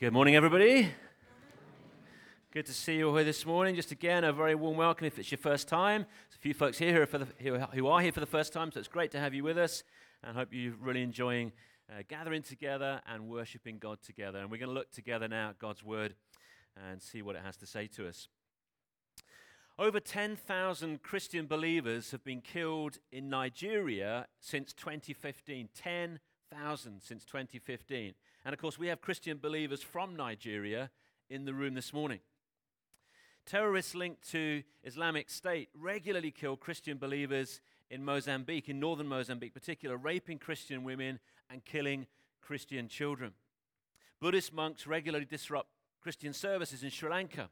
Good morning, everybody. Good to see you all here this morning. Just again, a very warm welcome if it's your first time. There's a few folks here who are, the, who are here for the first time, so it's great to have you with us. And I hope you're really enjoying uh, gathering together and worshiping God together. And we're going to look together now at God's Word and see what it has to say to us. Over 10,000 Christian believers have been killed in Nigeria since 2015. 10,000 since 2015. And of course, we have Christian believers from Nigeria in the room this morning. Terrorists linked to Islamic State regularly kill Christian believers in Mozambique, in northern Mozambique, particular, raping Christian women and killing Christian children. Buddhist monks regularly disrupt Christian services in Sri Lanka,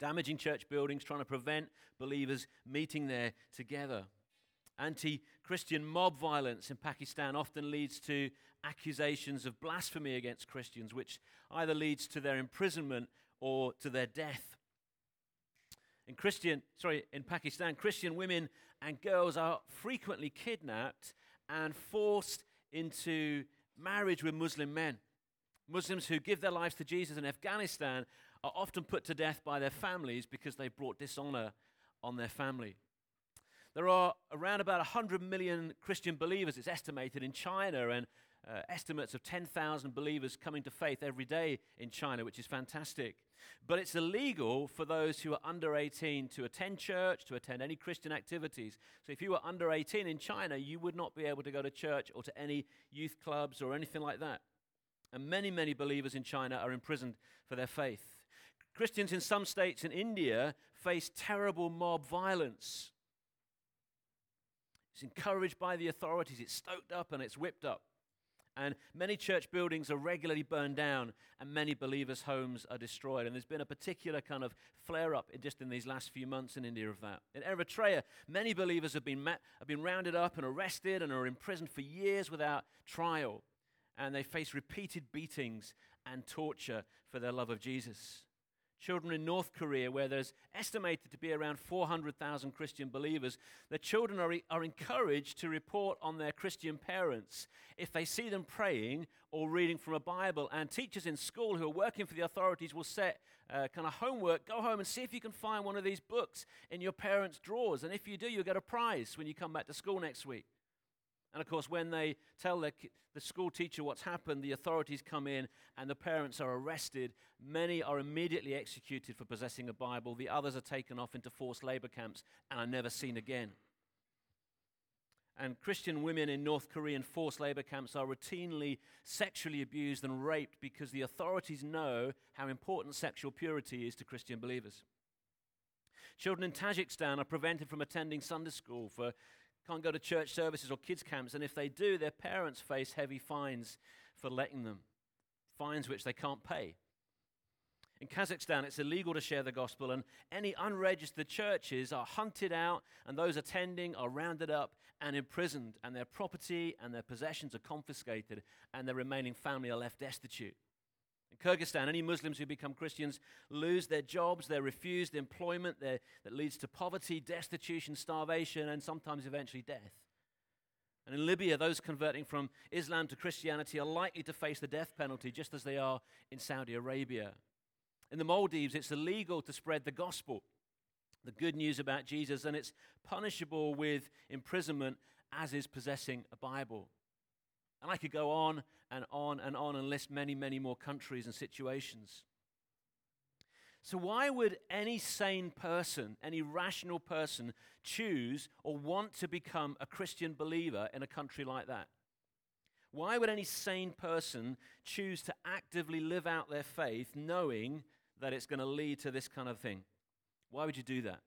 damaging church buildings, trying to prevent believers meeting there together. Anti Christian mob violence in Pakistan often leads to accusations of blasphemy against Christians, which either leads to their imprisonment or to their death. In Christian, sorry, in Pakistan, Christian women and girls are frequently kidnapped and forced into marriage with Muslim men. Muslims who give their lives to Jesus in Afghanistan are often put to death by their families because they brought dishonor on their family. There are around about 100 million Christian believers, it's estimated, in China, and uh, estimates of 10,000 believers coming to faith every day in China, which is fantastic. But it's illegal for those who are under 18 to attend church, to attend any Christian activities. So if you were under 18 in China, you would not be able to go to church or to any youth clubs or anything like that. And many, many believers in China are imprisoned for their faith. Christians in some states in India face terrible mob violence. It's encouraged by the authorities, it's stoked up and it's whipped up. And many church buildings are regularly burned down, and many believers' homes are destroyed. And there's been a particular kind of flare up just in these last few months in India of that. In Eritrea, many believers have been, met, have been rounded up and arrested and are imprisoned for years without trial. And they face repeated beatings and torture for their love of Jesus children in North Korea, where there's estimated to be around 400,000 Christian believers, the children are, are encouraged to report on their Christian parents if they see them praying or reading from a Bible. And teachers in school who are working for the authorities will set uh, kind of homework go home and see if you can find one of these books in your parents' drawers. And if you do, you'll get a prize when you come back to school next week. And of course, when they tell the, the school teacher what's happened, the authorities come in and the parents are arrested. Many are immediately executed for possessing a Bible. The others are taken off into forced labor camps and are never seen again. And Christian women in North Korean forced labor camps are routinely sexually abused and raped because the authorities know how important sexual purity is to Christian believers. Children in Tajikistan are prevented from attending Sunday school for can't go to church services or kids' camps, and if they do, their parents face heavy fines for letting them, fines which they can't pay. In Kazakhstan, it's illegal to share the gospel, and any unregistered churches are hunted out, and those attending are rounded up and imprisoned, and their property and their possessions are confiscated, and their remaining family are left destitute. In Kyrgyzstan, any Muslims who become Christians lose their jobs, they're refused employment that leads to poverty, destitution, starvation, and sometimes eventually death. And in Libya, those converting from Islam to Christianity are likely to face the death penalty just as they are in Saudi Arabia. In the Maldives, it's illegal to spread the gospel, the good news about Jesus, and it's punishable with imprisonment, as is possessing a Bible. And I could go on and on and on and list many, many more countries and situations. So, why would any sane person, any rational person, choose or want to become a Christian believer in a country like that? Why would any sane person choose to actively live out their faith knowing that it's going to lead to this kind of thing? Why would you do that?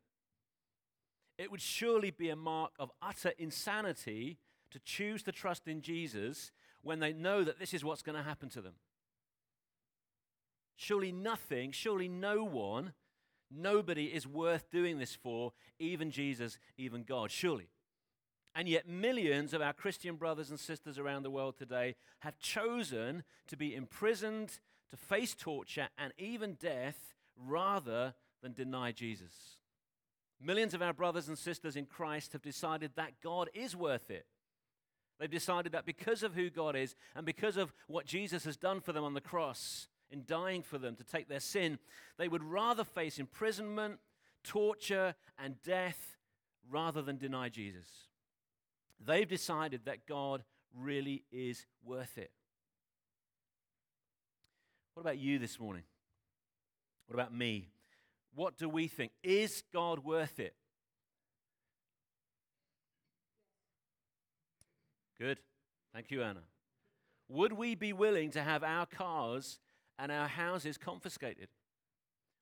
It would surely be a mark of utter insanity to choose to trust in Jesus when they know that this is what's going to happen to them. Surely nothing, surely no one, nobody is worth doing this for, even Jesus, even God, surely. And yet, millions of our Christian brothers and sisters around the world today have chosen to be imprisoned, to face torture, and even death rather than deny Jesus. Millions of our brothers and sisters in Christ have decided that God is worth it. They've decided that because of who God is and because of what Jesus has done for them on the cross, in dying for them to take their sin, they would rather face imprisonment, torture, and death rather than deny Jesus. They've decided that God really is worth it. What about you this morning? What about me? What do we think? Is God worth it? Good. Thank you, Anna. Would we be willing to have our cars and our houses confiscated?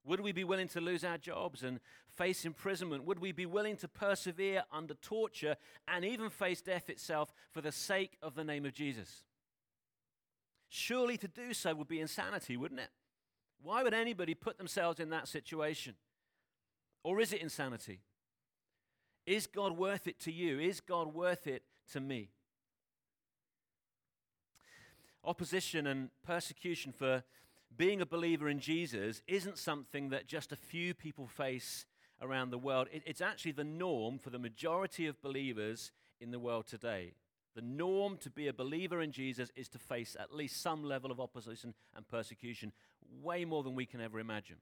Would we be willing to lose our jobs and face imprisonment? Would we be willing to persevere under torture and even face death itself for the sake of the name of Jesus? Surely to do so would be insanity, wouldn't it? Why would anybody put themselves in that situation? Or is it insanity? Is God worth it to you? Is God worth it to me? Opposition and persecution for being a believer in Jesus isn't something that just a few people face around the world. It, it's actually the norm for the majority of believers in the world today. The norm to be a believer in Jesus is to face at least some level of opposition and persecution, way more than we can ever imagine.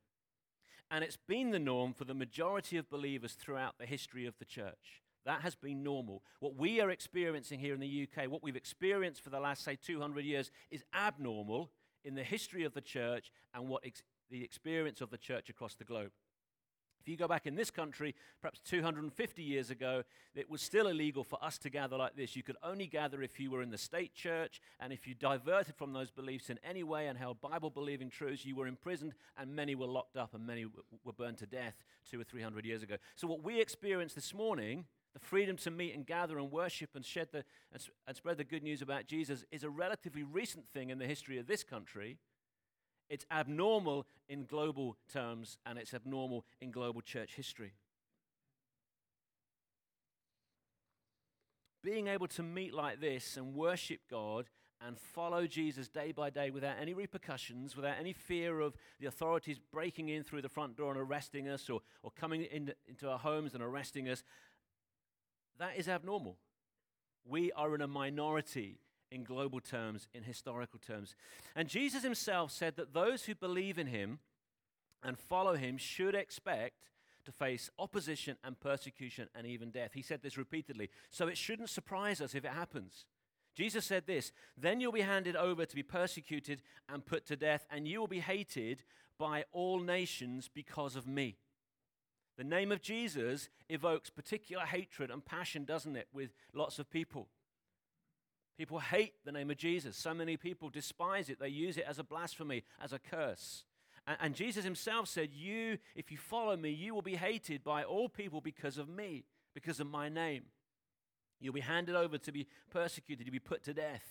And it's been the norm for the majority of believers throughout the history of the church. That has been normal. What we are experiencing here in the UK, what we've experienced for the last, say, 200 years, is abnormal in the history of the church and what ex- the experience of the church across the globe. If you go back in this country, perhaps 250 years ago, it was still illegal for us to gather like this. You could only gather if you were in the state church, and if you diverted from those beliefs in any way and held Bible believing truths, you were imprisoned, and many were locked up, and many were burned to death two or three hundred years ago. So, what we experience this morning, the freedom to meet and gather and worship and, shed the, and, and spread the good news about Jesus, is a relatively recent thing in the history of this country. It's abnormal in global terms, and it's abnormal in global church history. Being able to meet like this and worship God and follow Jesus day by day without any repercussions, without any fear of the authorities breaking in through the front door and arresting us or, or coming in, into our homes and arresting us, that is abnormal. We are in a minority in global terms, in historical terms. And Jesus himself said that those who believe in him and follow him should expect to face opposition and persecution and even death. He said this repeatedly. So it shouldn't surprise us if it happens. Jesus said this Then you'll be handed over to be persecuted and put to death, and you will be hated by all nations because of me. The name of Jesus evokes particular hatred and passion, doesn't it, with lots of people? People hate the name of Jesus. So many people despise it. They use it as a blasphemy, as a curse. And, and, Jesus himself said, You, if you follow me, you will be hated by all people because of me, because of my name. You'll be handed over to be persecuted, you'll be put to death.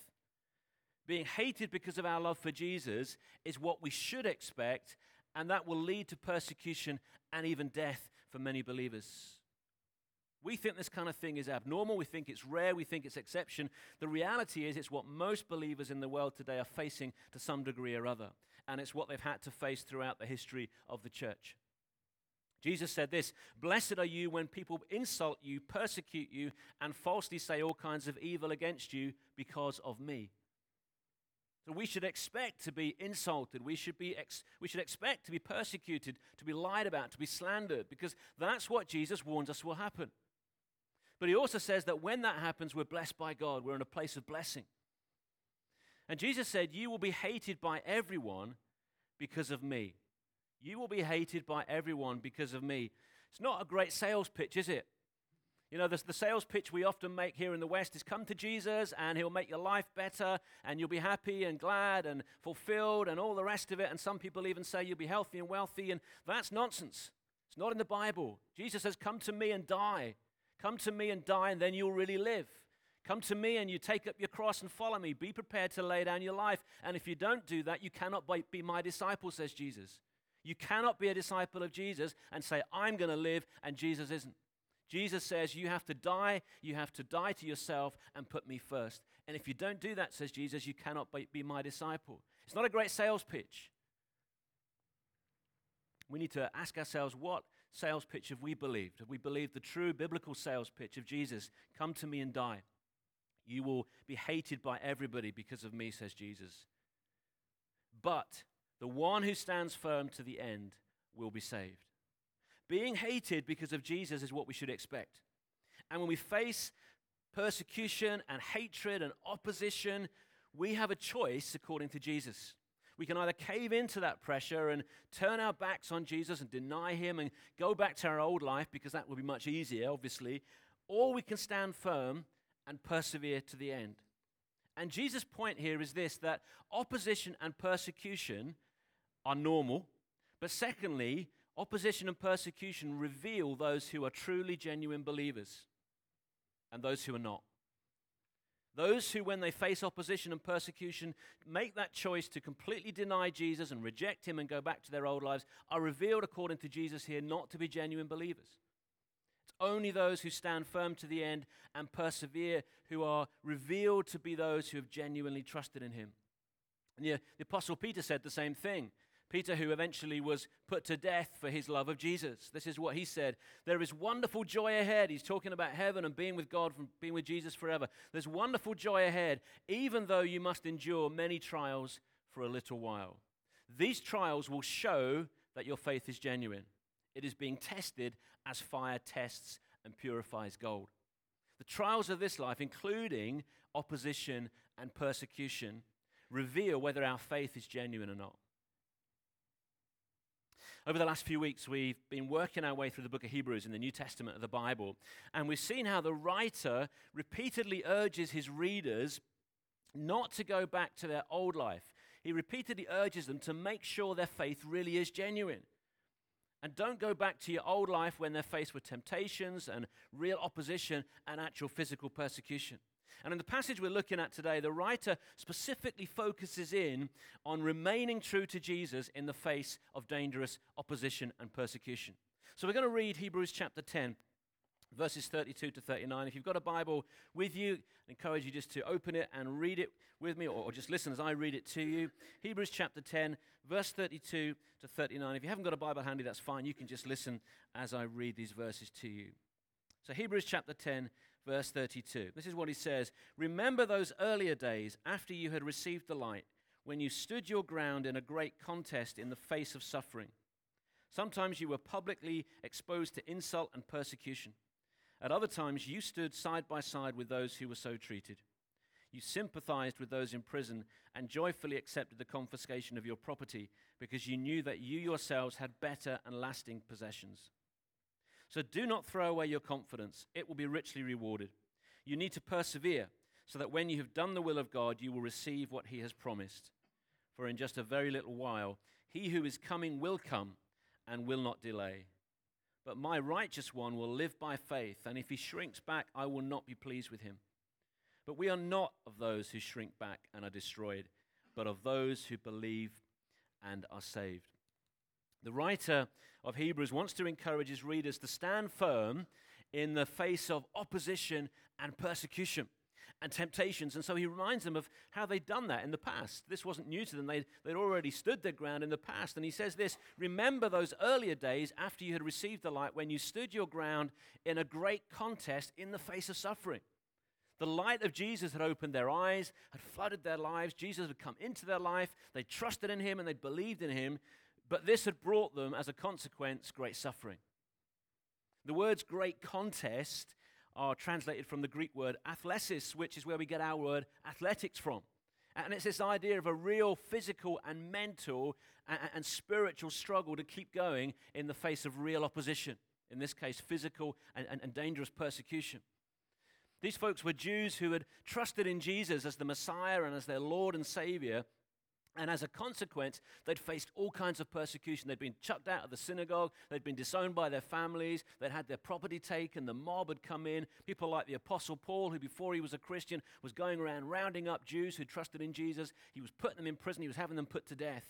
Being hated because of our love for Jesus is what we should expect, and that will lead to persecution and even death for many believers. We think this kind of thing is abnormal. We think it's rare. We think it's exception. The reality is, it's what most believers in the world today are facing to some degree or other. And it's what they've had to face throughout the history of the church. Jesus said this Blessed are you when people insult you, persecute you, and falsely say all kinds of evil against you because of me. We should expect to be insulted. We should, be ex- we should expect to be persecuted, to be lied about, to be slandered, because that's what Jesus warns us will happen. But he also says that when that happens, we're blessed by God. We're in a place of blessing. And Jesus said, You will be hated by everyone because of me. You will be hated by everyone because of me. It's not a great sales pitch, is it? You know, the, the, sales pitch we often make here in the West is come to Jesus and he'll make your life better and you'll be happy and glad and fulfilled and all the rest of it. And some people even say you'll be healthy and wealthy, and that's nonsense. It's not in the Bible. Jesus says, Come to me and die. Come to me and die, and then you'll really live. Come to me and you take up your cross and follow me. Be prepared to lay down your life. And if you don't do that, you cannot be my disciple, says Jesus. You cannot be a disciple of Jesus and say, I'm going to live, and Jesus isn't. Jesus says, You have to die, you have to die to yourself and put me first. And if you don't do that, says Jesus, you cannot be my disciple. It's not a great sales pitch. We need to ask ourselves, what sales pitch have we believed? Have we believed the true biblical sales pitch of Jesus? Come to me and die. You will be hated by everybody because of me, says Jesus. But The one who stands firm to the end will be saved. Being hated because of Jesus is what we should expect. And when we face persecution and hatred and opposition, we have a choice according to Jesus. We can either cave into that pressure and turn our backs on Jesus and deny him and go back to our old life because that will be much easier, obviously, or we can stand firm and persevere to the end. And Jesus' point here is this that opposition and persecution are normal, but secondly, opposition and persecution reveal those who are truly genuine believers and those who are not. Those who, when they face opposition and persecution, make that choice to completely deny Jesus and reject him and go back to their old lives, are revealed, according to Jesus here, not to be genuine believers. It's only those who stand firm to the end and persevere who are revealed to be those who have genuinely trusted in him. And the, the Apostle Peter said the same thing. Peter, who eventually was put to death for his love of Jesus. This is what he said. There is wonderful joy ahead. He's talking about heaven and being with God, from being with Jesus forever. There's wonderful joy ahead, even though you must endure many trials for a little while. These trials will show that your faith is genuine. It is being tested as fire tests and purifies gold. The trials of this life, including opposition and persecution, reveal whether our faith is genuine or not. Over the last few weeks, we've been working our way through the book of Hebrews in the New Testament of the Bible, and we've seen how the writer repeatedly urges his readers not to go back to their old life. He repeatedly urges them to make sure their faith really is genuine. And don't go back to your old life when they're faced with temptations and real opposition and actual physical persecution. And in the passage we're looking at today, the writer specifically focuses in on remaining true to Jesus in the face of dangerous opposition and persecution. So we're going to read Hebrews chapter 10, verses 32 to 39. If you've got a Bible with you, I encourage you just to open it and read it with me, or, just listen as I read it to you. Hebrews chapter 10, verse 32 to 39. If you haven't got a Bible handy, that's fine. You can just listen as I read these verses to you. So, Hebrews chapter 10, verse 32. This is what he says Remember those earlier days after you had received the light, when you stood your ground in a great contest in the face of suffering. Sometimes you were publicly exposed to insult and persecution. At other times, you stood side by side with those who were so treated. You sympathized with those in prison and joyfully accepted the confiscation of your property because you knew that you yourselves had better and lasting possessions. So do not throw away your confidence, it will be richly rewarded. You need to persevere so that when you have done the will of God, you will receive what he has promised. For in just a very little while, he who is coming will come and will not delay. But my righteous one will live by faith, and if he shrinks back, I will not be pleased with him. But we are not of those who shrink back and are destroyed, but of those who believe and are saved. The writer of Hebrews wants to encourage his readers to stand firm in the face of opposition and persecution and temptations. And so he reminds them of how they'd done that in the past. This wasn't new to them, they'd, they'd already stood their ground in the past. And he says this Remember those earlier days after you had received the light when you stood your ground in a great contest in the face of suffering. The light of Jesus had opened their eyes, had flooded their lives. Jesus had come into their life. They trusted in him and they believed in him. But this had brought them, as a consequence, great suffering. The words great contest are translated from the Greek word athlesis, which is where we get our word athletics from. And it's this idea of a real physical and mental and, spiritual struggle to keep going in the face of real opposition. In this case, physical and, and, and dangerous persecution. These folks were Jews who had trusted in Jesus as the Messiah and as their Lord and Savior and as a consequence, they'd faced all kinds of persecution. They'd been chucked out of the synagogue. They'd been disowned by their families. They'd had their property taken. The mob had come in. People like the Apostle Paul, who before he was a Christian was going around rounding up Jews who trusted in Jesus. He was putting them in prison. He was having them put to death.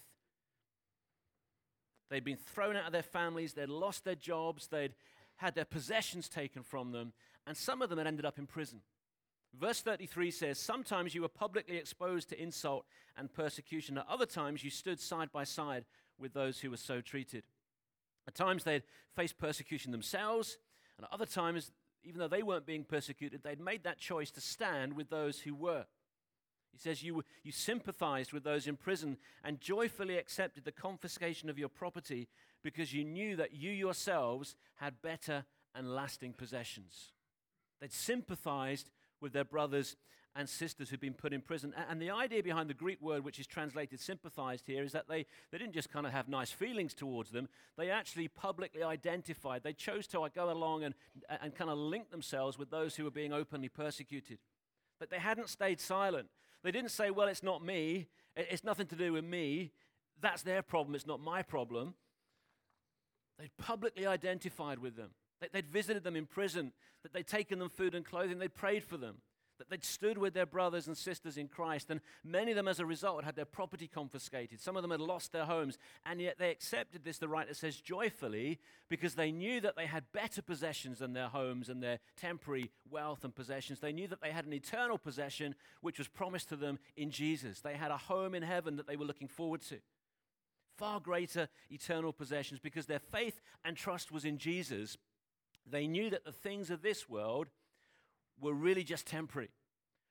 They'd been thrown out of their families. They'd lost their jobs. They'd had their possessions taken from them. And some of them had ended up in prison. Verse 33 says, Sometimes you were publicly exposed to insult and persecution. At other times, you stood side by side with those who were so treated. At times, they'd faced persecution themselves, and at other times, even though they weren't being persecuted, they'd made that choice to stand with those who were. He says, you, you sympathized with those in prison and joyfully accepted the confiscation of your property because you knew that you yourselves had better and lasting possessions. They'd sympathized with their brothers and sisters who'd been put in prison. And the idea behind the Greek word, which is translated sympathized here, is that they, they didn't just kind of have nice feelings towards them, they actually publicly identified. They chose to go along and, and kind of link themselves with those who were being openly persecuted. But they hadn't stayed silent. They didn't say, well, it's not me, it's nothing to do with me. That's their problem, it's not my problem. They'd publicly identified with them. They'd visited them in prison, that they'd taken them food and clothing, they'd prayed for them, that they'd stood with their brothers and sisters in Christ. And many of them, as a result, had their property confiscated. Some of them had lost their homes, and yet they accepted this, the writer says, joyfully, because they knew that they had better possessions than their homes and their temporary wealth and possessions. They knew that they had an eternal possession which was promised to them in Jesus. They had a home in heaven that they were looking forward to far greater eternal possessions because their faith and trust was in Jesus they knew that the things of this world were really just temporary,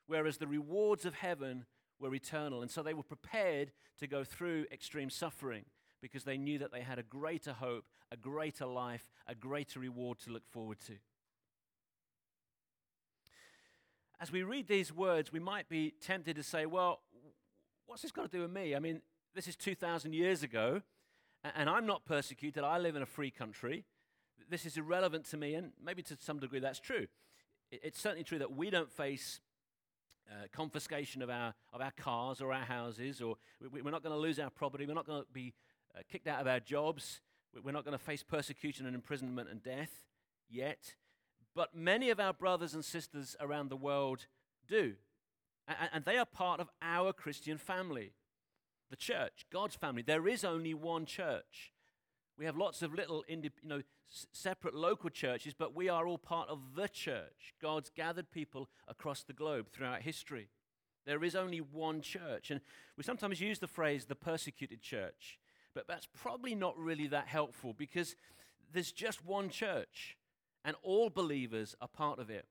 whereas the rewards of heaven were eternal. And so they were prepared to go through extreme suffering because they knew that they had a greater hope, a greater life, a greater reward to look forward to. As we read these words, we might be tempted to say, well, what's this got to do with me? I mean, this is 2,000 years ago, and I'm not persecuted. I live in a free country this is irrelevant to me, and maybe to some degree that's true. It's certainly true that we don't face uh, confiscation of our, of our cars or our houses, or we, are not going to lose our property, we're not going to be uh, kicked out of our jobs, we're not going to face persecution and imprisonment and death yet. But many of our brothers and sisters around the world do. And, and they are part of our Christian family, the church, God's family. There is only one church. We have lots of little, you know, separate local churches, but we are all part of the church, God's gathered people across the globe throughout history. There is only one church. And we sometimes use the phrase the persecuted church, but that's probably not really that helpful because there's just one church, and all believers are part of it.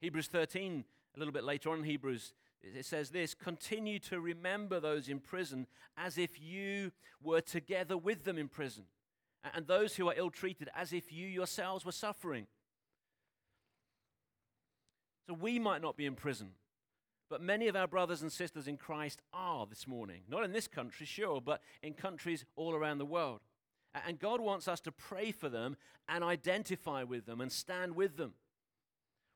Hebrews 13, a little bit later on in Hebrews, it says this continue to remember those in prison as if you were together with them in prison, and those who are ill treated as if you yourselves were suffering. So we might not be in prison, but many of our brothers and sisters in Christ are this morning. Not in this country, sure, but in countries all around the world. And God wants us to pray for them and identify with them and stand with them.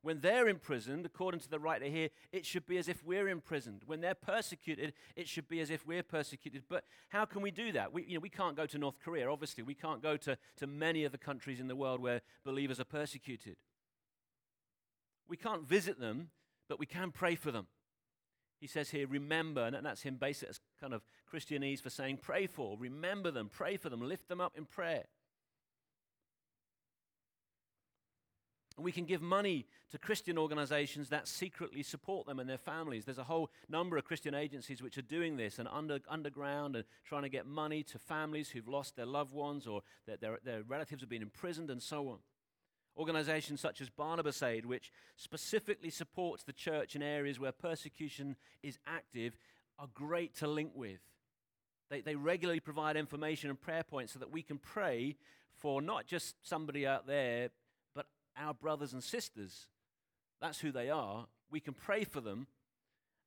When they're imprisoned, according to the writer here, it should be as if we're imprisoned. When they're persecuted, it should be as if we're persecuted. But how can we do that? We, you know, we can't go to North Korea, obviously. We can't go to, to many of the countries in the world where believers are persecuted. We can't visit them, but we can pray for them. He says here, remember, and that's him basically as kind of Christianese for saying pray for. Remember them, pray for them, lift them up in prayer. We can give money to Christian organizations that secretly support them and their families. There's a whole number of Christian agencies which are doing this and under, underground and trying to get money to families who've lost their loved ones or their, their, their relatives have been imprisoned and so on. Organizations such as Barnabas Aid, which specifically supports the church in areas where persecution is active, are great to link with. They, they regularly provide information and prayer points so that we can pray for not just somebody out there our brothers and sisters. That's who they are. We can pray for them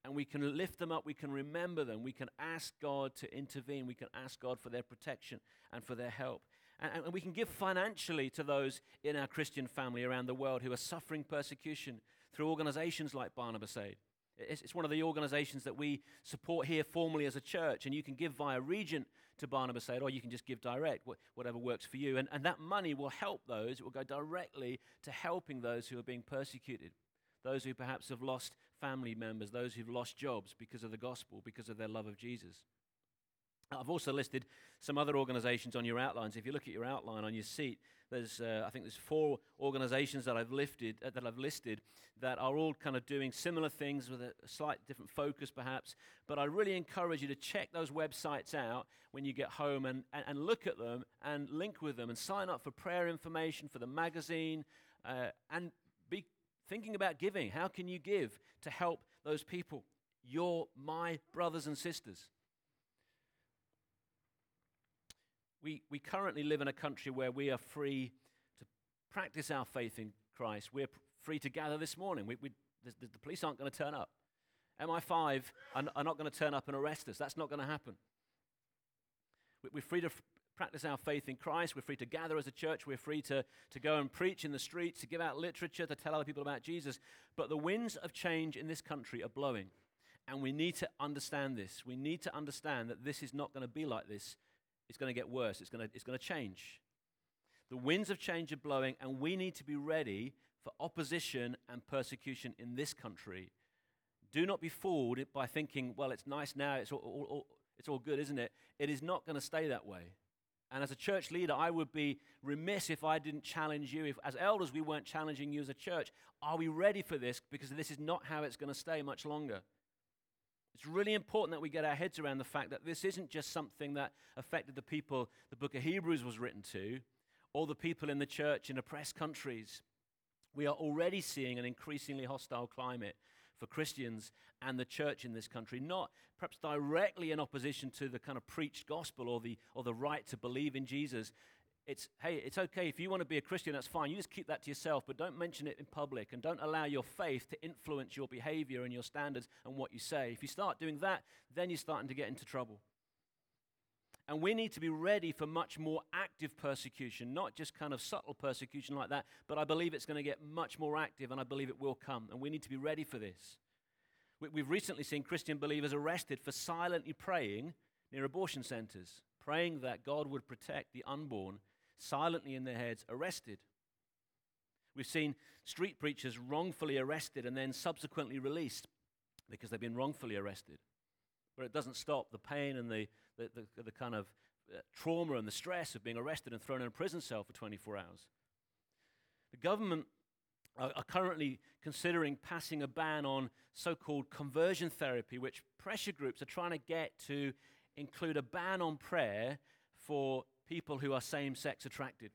and we can lift them up. We can remember them. We can ask God to intervene. We can ask God for their protection and for their help. And, and we can give financially to those in our Christian family around the world who are suffering persecution through organizations like Barnabas Aid. It's, it's one of the organizations that we support here formally as a church, and you can give via Regent to Barnabas Aid, or oh, you can just give direct, whatever works for you. And, and that money will help those, it will go directly to helping those who are being persecuted, those who perhaps have lost family members, those who've lost jobs because of the gospel, because of their love of Jesus. I've also listed some other organizations on your outlines. If you look at your outline on your seat, there's, uh, I think there's four organizations that I've, lifted, uh, that I've listed that are all kind of doing similar things with a slight different focus perhaps. But I really encourage you to check those websites out when you get home and, and, and look at them and link with them and sign up for prayer information for the magazine uh, and be thinking about giving. How can you give to help those people? You're my brothers and sisters. We, we currently live in a country where we are free to practice our faith in Christ. We're free to gather this morning. We, we, the, the, police aren't going to turn up. MI5 are, are not going to turn up and arrest us. That's not going to happen. We, we're free to f- practice our faith in Christ. We're free to gather as a church. We're free to, to go and preach in the streets, to give out literature, to tell other people about Jesus. But the winds of change in this country are blowing. And we need to understand this. We need to understand that this is not going to be like this. It's going to get worse. It's going to, it's going to change. The winds of change are blowing, and we need to be ready for opposition and persecution in this country. Do not be fooled by thinking, well, it's nice now, it's all, all, all it's all good, isn't it? It is not going to stay that way. And as a church leader, I would be remiss if I didn't challenge you. If, as elders, we weren't challenging you as a church. Are we ready for this? Because this is not how it's going to stay much longer. It's really important that we get our heads around the fact that this isn't just something that affected the people the book of Hebrews was written to, or the people in the church in oppressed countries. We are already seeing an increasingly hostile climate for Christians and the church in this country, not perhaps directly in opposition to the kind of preached gospel or the, or the right to believe in Jesus, it's, hey, it's okay. If you want to be a Christian, that's fine. You just keep that to yourself, but don't mention it in public and don't allow your faith to influence your behavior and your standards and what you say. If you start doing that, then you're starting to get into trouble. And we need to be ready for much more active persecution, not just kind of subtle persecution like that, but I believe it's going to get much more active and I believe it will come. And we need to be ready for this. We've recently seen Christian believers arrested for silently praying near abortion centers, praying that God would protect the unborn silently in their heads, arrested. We've seen street preachers wrongfully arrested and then subsequently released because they've been wrongfully arrested. But it doesn't stop the pain and the, the, the, the kind of uh, trauma and the stress of being arrested and thrown in a prison cell for 24 hours. The government are, are currently considering passing a ban on so called conversion therapy, which pressure groups are trying to get to include a ban on prayer for people who are same sex attracted.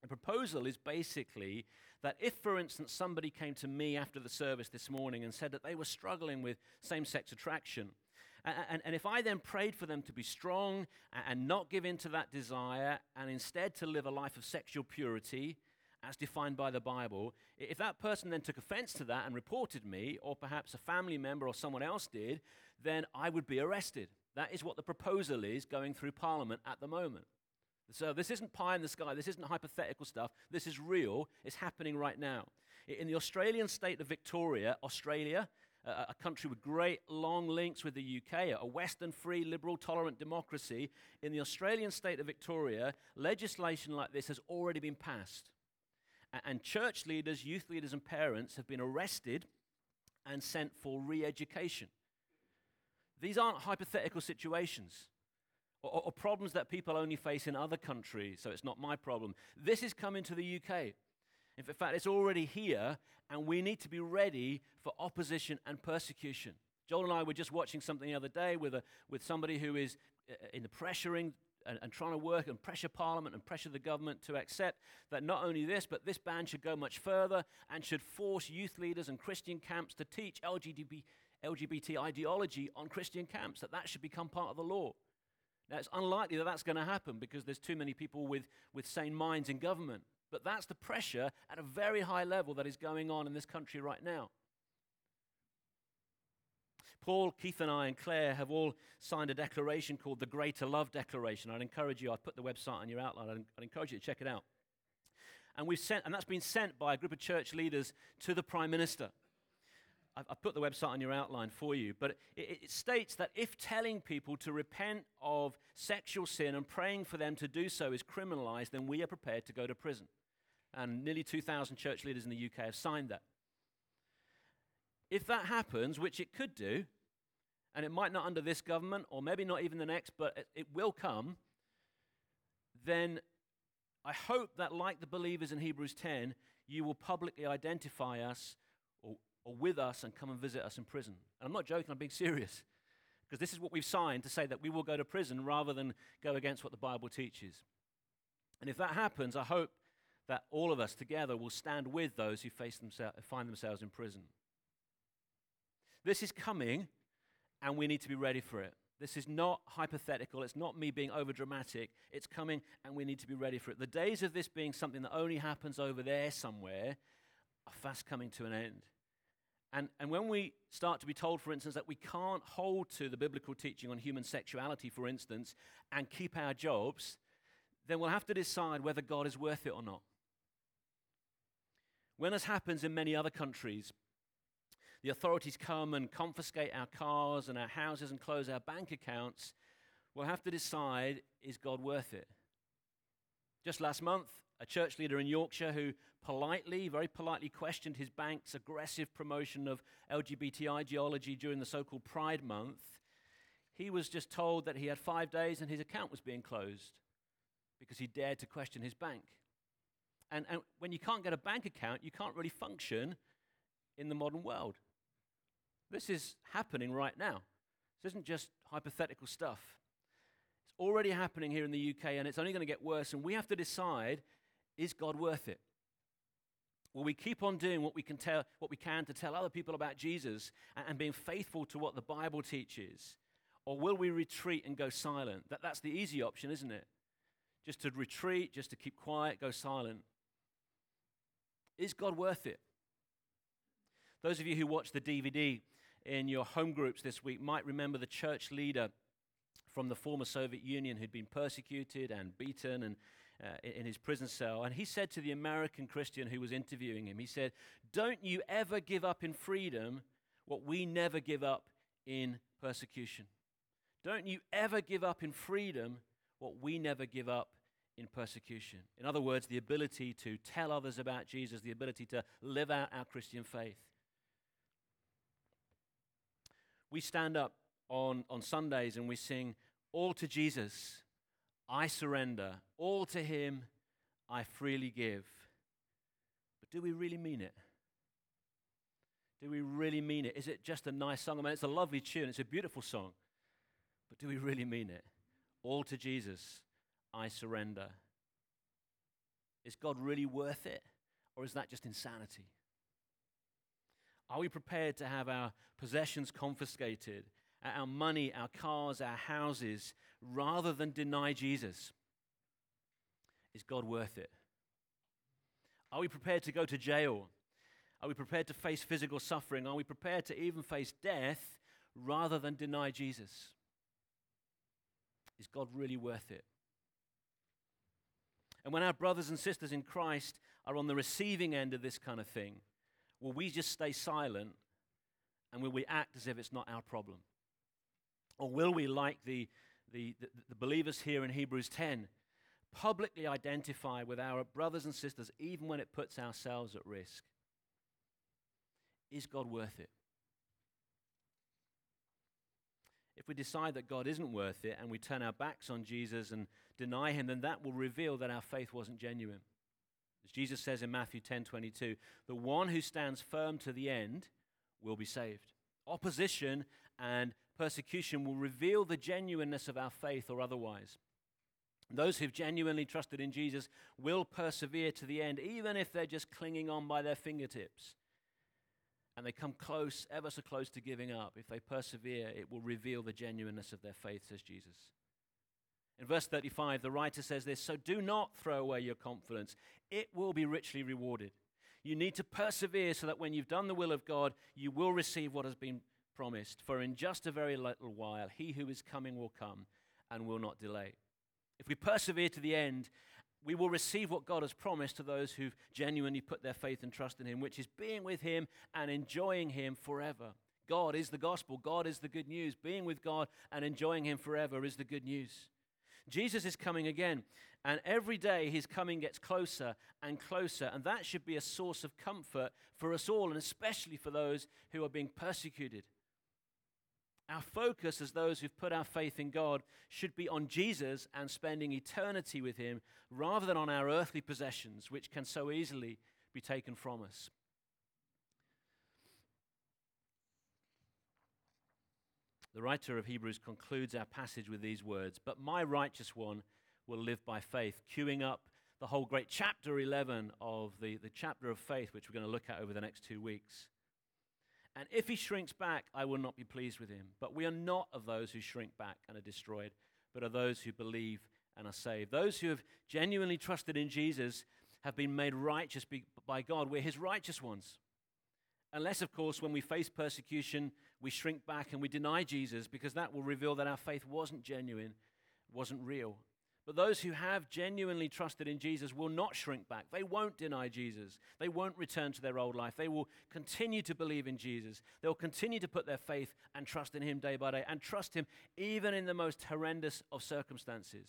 The proposal is basically that if, for instance, somebody came to me after the service this morning and said that they were struggling with same sex attraction, and, and, and, if I then prayed for them to be strong and, and not give in to that desire and instead to live a life of sexual purity as defined by the Bible, if that person then took offense to that and reported me, or perhaps a family member or someone else did, then I would be arrested. That is what the proposal is going through Parliament at the moment. So this isn't pie in the sky. This isn't hypothetical stuff. This is real. It's happening right now. In the Australian state of Victoria, Australia, a country with great long links with the UK, a Western, free, liberal, tolerant democracy, in the Australian state of Victoria, legislation like this has already been passed. And church leaders, youth leaders, and parents have been arrested and sent for re education. These aren't hypothetical situations or, or, problems that people only face in other countries, so it's not my problem. This is coming to the UK. In fact, it's already here, and we need to be ready for opposition and persecution. Joel and I were just watching something the other day with, a, with somebody who is uh, in the pressuring and, and, trying to work and pressure Parliament and pressure the government to accept that not only this, but this ban should go much further and should force youth leaders and Christian camps to teach LGBT, LGBT ideology on Christian camps, that that should become part of the law. It's unlikely that that's going to happen because there's too many people with, with sane minds in government. But that's the pressure at a very high level that is going on in this country right now. Paul, Keith, and I, and Claire have all signed a declaration called the Greater Love Declaration. I'd encourage you, I'd put the website on your outline, I'd, I'd encourage you to check it out. And, we've sent, and that's been sent by a group of church leaders to the Prime Minister. I've put the website on your outline for you, but it, states that if telling people to repent of sexual sin and praying for them to do so is criminalized, then we are prepared to go to prison. And nearly 2,000 church leaders in the UK have signed that. If that happens, which it could do, and it might not under this government or maybe not even the next, but it, it will come, then I hope that, like the believers in Hebrews 10, you will publicly identify us or with us and come and visit us in prison. And I'm not joking, I'm being serious. Because this is what we've signed to say that we will go to prison rather than go against what the Bible teaches. And if that happens, I hope that all of us together will stand with those who face themselves, find themselves in prison. This is coming, and we need to be ready for it. This is not hypothetical. It's not me being over dramatic. It's coming, and we need to be ready for it. The days of this being something that only happens over there somewhere are fast coming to an end. And, and when we start to be told, for instance, that we can't hold to the biblical teaching on human sexuality, for instance, and keep our jobs, then we'll have to decide whether God is worth it or not. When, this happens in many other countries, the authorities come and confiscate our cars and our houses and close our bank accounts, we'll have to decide is God worth it? Just last month, a church leader in Yorkshire who politely, very politely questioned his bank's aggressive promotion of LGBT ideology during the so called Pride Month, he was just told that he had five days and his account was being closed because he dared to question his bank. And, and when you can't get a bank account, you can't really function in the modern world. This is happening right now. This isn't just hypothetical stuff. It's already happening here in the UK, and it's only going to get worse. And we have to decide is God worth it? Will we keep on doing what we can, tell, what we can to tell other people about Jesus and, and being faithful to what the Bible teaches? Or will we retreat and go silent? That, that's the easy option, isn't it? Just to retreat, just to keep quiet, go silent. Is God worth it? Those of you who watched the DVD in your home groups this week might remember the church leader from the former Soviet Union who'd been persecuted and beaten and uh, in his prison cell. And he said to the American Christian who was interviewing him, he said, Don't you ever give up in freedom what we never give up in persecution. Don't you ever give up in freedom what we never give up in persecution. In other words, the ability to tell others about Jesus, the ability to live out our Christian faith. We stand up on, on Sundays and we sing, All to Jesus, I surrender. All to Him, I freely give. But do we really mean it? Do we really mean it? Is it just a nice song? I mean, it's a lovely tune, it's a beautiful song. But do we really mean it? All to Jesus, I surrender. Is God really worth it? Or is that just insanity? Are we prepared to have our possessions confiscated, our money, our cars, our houses, rather than deny Jesus? Is God worth it? Are we prepared to go to jail? Are we prepared to face physical suffering? Are we prepared to even face death rather than deny Jesus? Is God really worth it? And when our brothers and sisters in Christ are on the receiving end of this kind of thing, will we just stay silent and will we act as if it's not our problem? Or will we, like the, the, the, the believers here in Hebrews 10, publicly identify with our brothers and sisters even when it puts ourselves at risk? Is God worth it? If we decide that God isn't worth it and we turn our backs on Jesus and deny him, then that will reveal that our faith wasn't genuine. As Jesus says in Matthew 10:22, the one who stands firm to the end will be saved. Opposition and persecution will reveal the genuineness of our faith or otherwise. Those who've genuinely trusted in Jesus will persevere to the end, even if they're just clinging on by their fingertips. And they come close, ever so close to giving up. If they persevere, it will reveal the genuineness of their faith, says Jesus. In verse 35, the writer says this So do not throw away your confidence, it will be richly rewarded. You need to persevere so that when you've done the will of God, you will receive what has been promised. For in just a very little while, he who is coming will come and will not delay. If we persevere to the end, we will receive what God has promised to those who've genuinely put their faith and trust in Him, which is being with Him and enjoying Him forever. God is the gospel. God is the good news. Being with God and enjoying Him forever is the good news. Jesus is coming again, and every day His coming gets closer and closer, and that should be a source of comfort for us all, and especially for those who are being persecuted. Our focus as those who've put our faith in God should be on Jesus and spending eternity with Him rather than on our earthly possessions, which can so easily be taken from us. The writer of Hebrews concludes our passage with these words But my righteous one will live by faith, cueing up the whole great chapter 11 of the, the chapter of faith, which we're going to look at over the next two weeks. And if he shrinks back, I will not be pleased with him. But we are not of those who shrink back and are destroyed, but are those who believe and are saved. Those who have genuinely trusted in Jesus have been made righteous by God. We're his righteous ones. Unless, of course, when we face persecution, we shrink back and we deny Jesus, because that will reveal that our faith wasn't genuine, wasn't real. But those who have genuinely trusted in Jesus will not shrink back. They won't deny Jesus. They won't return to their old life. They will continue to believe in Jesus. They'll continue to put their faith and trust in Him day by day and trust Him even in the most horrendous of circumstances.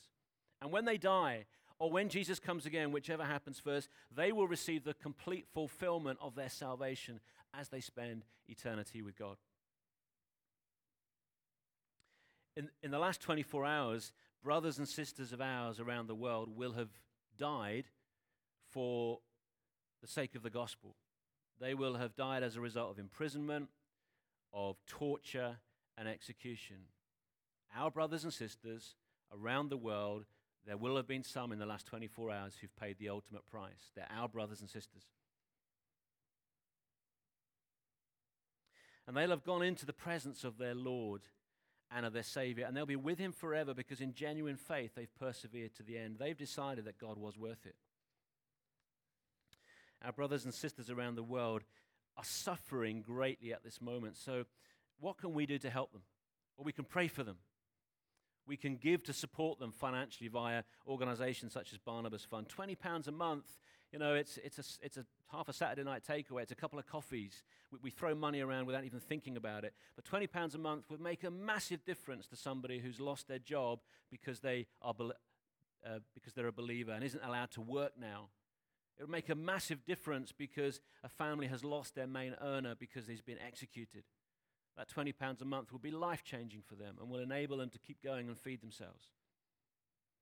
And when they die, or when Jesus comes again, whichever happens first, they will receive the complete fulfillment of their salvation as they spend eternity with God. In, in the last 24 hours, brothers and sisters of ours around the world will have died for the sake of the gospel. They will have died as a result of imprisonment, of torture, and execution. Our brothers and sisters around the world, there will have been some in the last 24 hours who've paid the ultimate price. They're our brothers and sisters. And they'll have gone into the presence of their Lord and of their Savior, and they'll be with Him forever because in genuine faith they've persevered to the end. They've decided that God was worth it. Our brothers and sisters around the world are suffering greatly at this moment. So, what can we do to help them? Well, we can pray for them. We can give to support them financially via organizations such as Barnabas Fund. £20 a month you know, it's, it's, a, it's a half a Saturday night takeaway. It's a couple of coffees. We, we throw money around without even thinking about it. But £20 a month would make a massive difference to somebody who's lost their job because, they are uh, because they're a believer and isn't allowed to work now. It would make a massive difference because a family has lost their main earner because he's been executed. That £20 a month will be life changing for them and will enable them to keep going and feed themselves.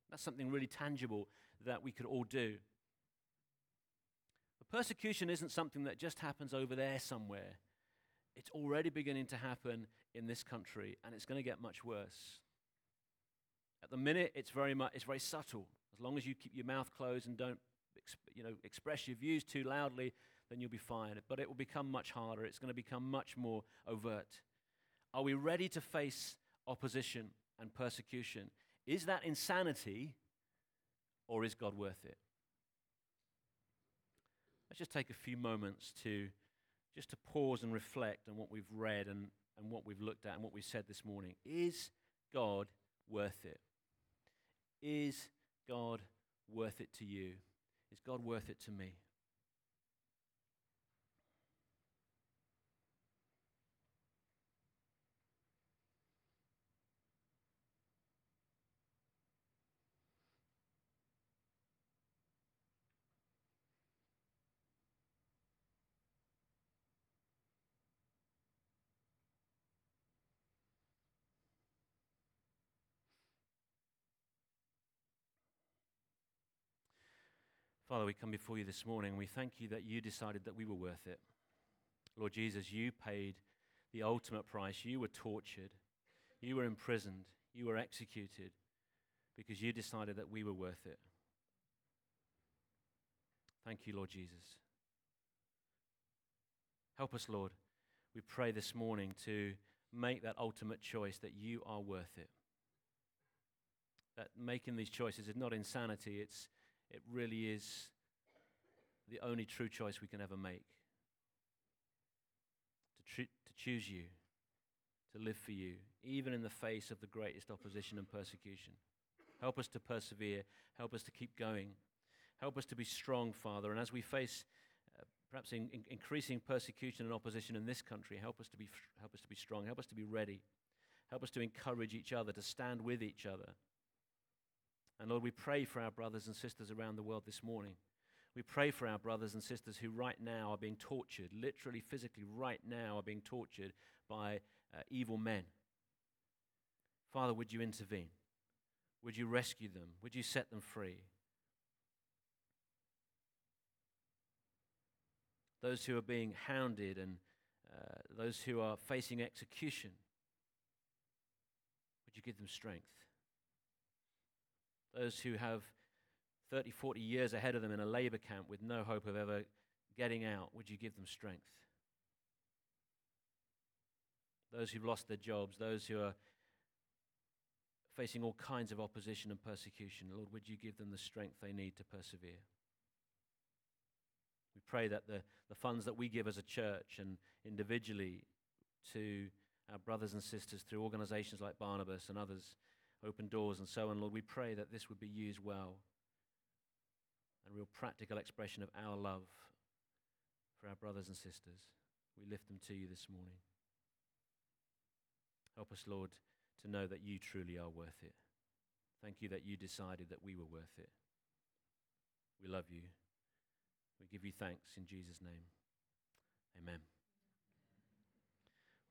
That's something really tangible that we could all do. Persecution isn't something that just happens over there somewhere. It's already beginning to happen in this country, and it's going to get much worse. At the minute, it's very, much, it's very subtle. As long as you keep your mouth closed and don't you know, express your views too loudly, then you'll be fine. But it will become much harder. It's going to become much more overt. Are we ready to face opposition and persecution? Is that insanity, or is God worth it? Let's just take a few moments to just to pause and reflect on what we've read and, and what we've looked at and what we've said this morning. Is God worth it? Is God worth it to you? Is God worth it to me? Father, we come before you this morning. We thank you that you decided that we were worth it. Lord Jesus, you paid the ultimate price. You were tortured, you were imprisoned, you were executed because you decided that we were worth it. Thank you, Lord Jesus. Help us, Lord. We pray this morning to make that ultimate choice that you are worth it. That making these choices is not insanity, it's it really is the only true choice we can ever make. To, tr- to choose you, to live for you, even in the face of the greatest opposition and persecution. Help us to persevere. Help us to keep going. Help us to be strong, Father. And as we face uh, perhaps in, in increasing persecution and opposition in this country, help us, to be, help us to be strong. Help us to be ready. Help us to encourage each other, to stand with each other and Lord, we pray for our brothers and sisters around the world this morning. We pray for our brothers and sisters who right now are being tortured, literally, physically, right now are being tortured by uh, evil men. Father, would you intervene? Would you rescue them? Would you set them free? Those who are being hounded and uh, those who are facing execution, would you give them strength? Those who have 30, 40 years ahead of them in a labor camp with no hope of ever getting out, would you give them strength? those who've lost their jobs, those who are facing all kinds of opposition and persecution. Lord, would you give them the strength they need to persevere? We pray that the, the funds that we give as a church and individually to our brothers and sisters through organizations like Barnabas and others, Open Doors and so on, Lord, we pray that this would be used well. A real practical expression of our love for our brothers and sisters. We lift them to you this morning. Help us, Lord, to know that you truly are worth it. Thank you that you decided that we were worth it. We love you. We give you thanks in Jesus' name. Amen.